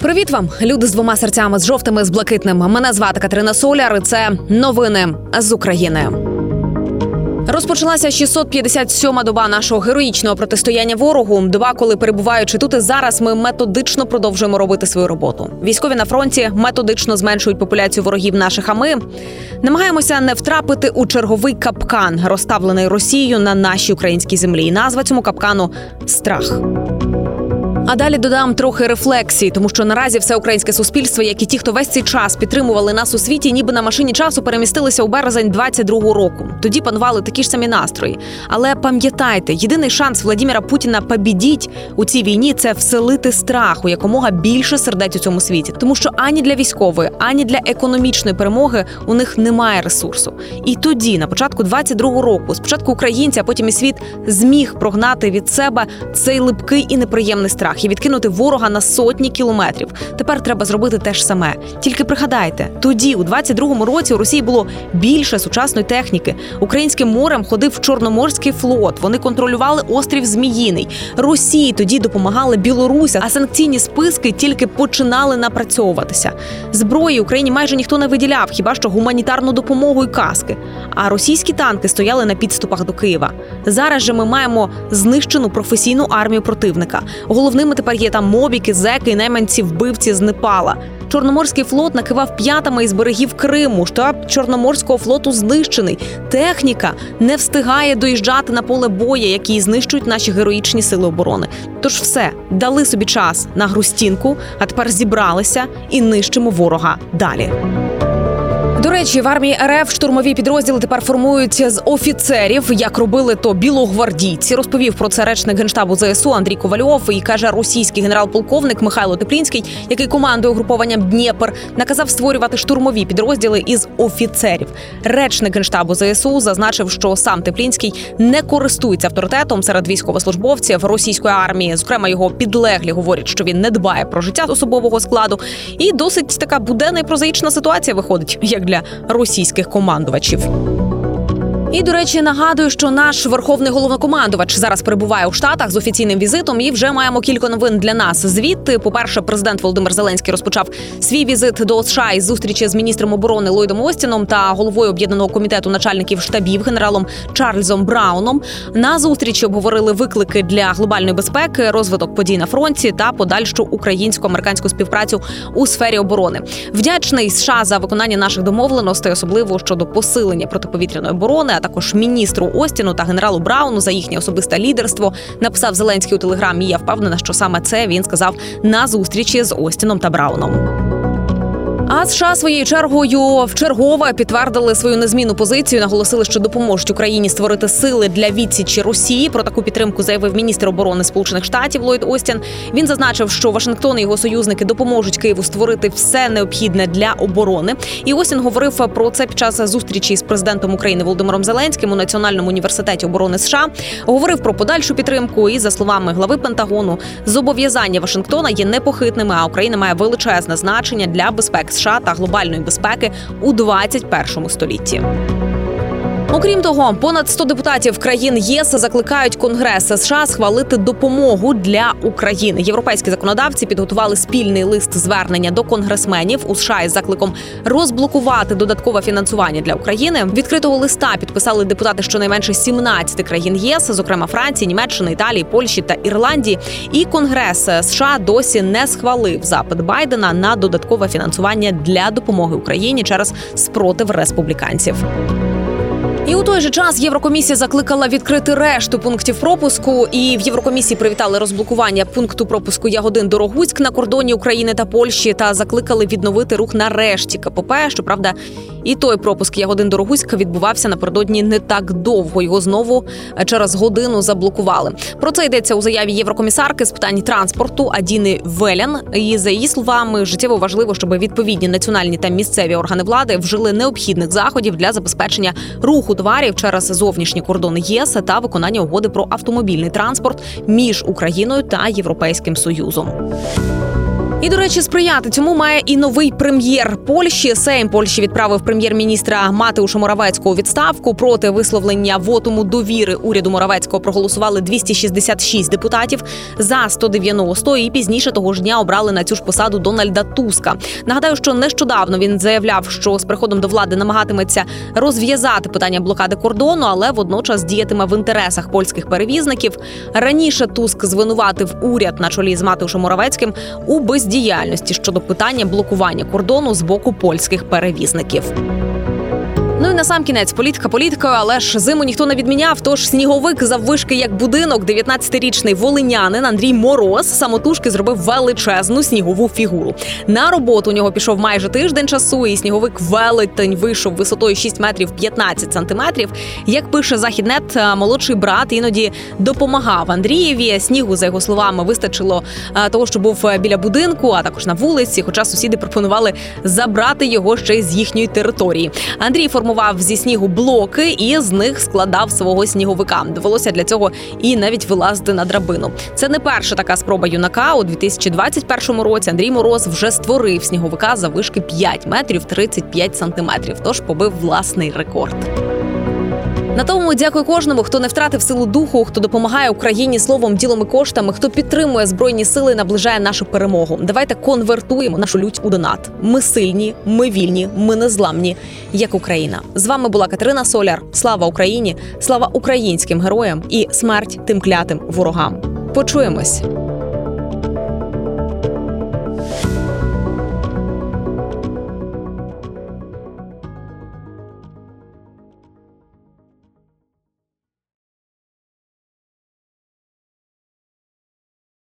Привіт вам, люди з двома серцями з жовтими з блакитним. Мене звати Катерина Соляр. і Це новини з України. Розпочалася 657-ма доба нашого героїчного протистояння ворогу. Доба, коли перебуваючи тут і зараз, ми методично продовжуємо робити свою роботу. Військові на фронті методично зменшують популяцію ворогів наших. А ми намагаємося не втрапити у черговий капкан, розставлений Росією на нашій українській землі. І Назва цьому капкану страх. А далі додам трохи рефлексії, тому що наразі все українське суспільство, як і ті, хто весь цей час підтримували нас у світі, ніби на машині часу перемістилися у березень 22-го року. Тоді панували такі ж самі настрої. Але пам'ятайте, єдиний шанс Владіміра Путіна побідіть у цій війні це вселити страх у якомога більше сердець у цьому світі, тому що ані для військової, ані для економічної перемоги у них немає ресурсу. І тоді, на початку 22-го року, спочатку українці, а потім і світ зміг прогнати від себе цей липкий і неприємний страх і відкинути ворога на сотні кілометрів. Тепер треба зробити те ж саме. Тільки пригадайте, тоді, у 22-му році, у Росії було більше сучасної техніки. Українським морем ходив Чорноморський флот. Вони контролювали острів Зміїний. Росії тоді допомагали Білоруся, а санкційні списки тільки починали напрацьовуватися. Зброї Україні майже ніхто не виділяв, хіба що гуманітарну допомогу і каски. А російські танки стояли на підступах до Києва. Зараз же ми маємо знищену професійну армію противника. Головним ними тепер є там мобіки, зеки, найманці, вбивці з Непала. Чорноморський флот накивав п'ятами із берегів Криму. Штаб Чорноморського флоту знищений. Техніка не встигає доїжджати на поле боя, які знищують наші героїчні сили оборони. Тож все дали собі час на грустінку, а тепер зібралися і нищимо ворога далі. Речі, в армії РФ штурмові підрозділи тепер формуються з офіцерів, як робили то білогвардійці. Розповів про це речник генштабу ЗСУ Андрій Ковальов і каже, російський генерал-полковник Михайло Теплінський, який командує угрупованням Дніпр, наказав створювати штурмові підрозділи із офіцерів. Речник генштабу ЗСУ зазначив, що сам Теплінський не користується авторитетом серед військовослужбовців російської армії. Зокрема, його підлеглі говорять, що він не дбає про життя особового складу, і досить така буденна і прозаїчна ситуація виходить як для російських командувачів. І до речі, нагадую, що наш верховний головнокомандувач зараз перебуває у штатах з офіційним візитом. І вже маємо кілька новин для нас. Звідти, по перше, президент Володимир Зеленський розпочав свій візит до США із зустрічі з міністром оборони Ллойдом Остіном та головою об'єднаного комітету начальників штабів генералом Чарльзом Брауном. На зустрічі обговорили виклики для глобальної безпеки, розвиток подій на фронті та подальшу українсько-американську співпрацю у сфері оборони. Вдячний США за виконання наших домовленостей, особливо щодо посилення протиповітряної оборони також міністру Остіну та генералу Брауну за їхнє особисте лідерство. Написав Зеленський у телеграмі. Я впевнена, що саме це він сказав на зустрічі з Остіном та Брауном. А США своєю чергою вчергове підтвердили свою незмінну позицію. Наголосили, що допоможуть Україні створити сили для відсічі Росії. Про таку підтримку заявив міністр оборони Сполучених Штатів Ллойд Остін. Він зазначив, що Вашингтон і його союзники допоможуть Києву створити все необхідне для оборони. І Остін говорив про це під час зустрічі з президентом України Володимиром Зеленським у Національному університеті оборони США. Говорив про подальшу підтримку. І за словами глави Пентагону, зобов'язання Вашингтона є непохитними. А Україна має величезне значення для безпеки. США та глобальної безпеки у 21 столітті. Окрім того, понад 100 депутатів країн ЄС закликають Конгрес США схвалити допомогу для України. Європейські законодавці підготували спільний лист звернення до конгресменів у США із закликом розблокувати додаткове фінансування для України. Відкритого листа підписали депутати щонайменше 17 країн ЄС, зокрема Франції, Німеччини, Італії, Польщі та Ірландії. І Конгрес США досі не схвалив запит Байдена на додаткове фінансування для допомоги Україні через спротив республіканців. І у той же час Єврокомісія закликала відкрити решту пунктів пропуску. І в Єврокомісії привітали розблокування пункту пропуску Ягодин Дорогуськ на кордоні України та Польщі та закликали відновити рух на решті КПП. Щоправда, і той пропуск Ягодин Дорогуськ відбувався напередодні не так довго. Його знову через годину заблокували. Про це йдеться у заяві Єврокомісарки з питань транспорту Адіни Велян. І за її словами життєво важливо, щоб відповідні національні та місцеві органи влади вжили необхідних заходів для забезпечення руху товарів через зовнішні кордони ЄС та виконання угоди про автомобільний транспорт між Україною та Європейським Союзом. І до речі, сприяти цьому має і новий прем'єр Польщі. Сейм Польщі відправив прем'єр-міністра Матеуша Моравецького у відставку проти висловлення вотуму довіри уряду Моравецького проголосували 266 депутатів за 190 і пізніше того ж дня обрали на цю ж посаду Дональда Туска. Нагадаю, що нещодавно він заявляв, що з приходом до влади намагатиметься розв'язати питання блокади кордону, але водночас діятиме в інтересах польських перевізників. Раніше Туск звинуватив уряд на чолі з Матеушем Моравецьким у бездіяльності щодо питання блокування кордону з боку польських перевізників. Ну і на сам кінець політика політикою, але ж зиму ніхто не відміняв. Тож сніговик заввишки як будинок, 19-річний волинянин Андрій Мороз самотужки зробив величезну снігову фігуру. На роботу у нього пішов майже тиждень часу, і сніговик велетень вийшов висотою 6 метрів 15 сантиметрів. Як пише західнет, е, молодший брат іноді допомагав Андрієві. Снігу, за його словами, вистачило е, того, що був е, біля будинку, а також на вулиці. Хоча сусіди пропонували забрати його ще й з їхньої території. Андрій формував зі снігу блоки і з них складав свого сніговика. Довелося для цього і навіть вилазити на драбину. Це не перша така спроба юнака. У 2021 році Андрій Мороз вже створив сніговика за вишки 5 метрів 35 сантиметрів. Тож побив власний рекорд. На тому дякую кожному, хто не втратив силу духу, хто допомагає Україні словом, ділом і коштами, хто підтримує збройні сили, наближає нашу перемогу. Давайте конвертуємо нашу лють у донат. Ми сильні, ми вільні, ми незламні, як Україна. З вами була Катерина Соляр. Слава Україні! Слава українським героям і смерть тим клятим ворогам. Почуємось.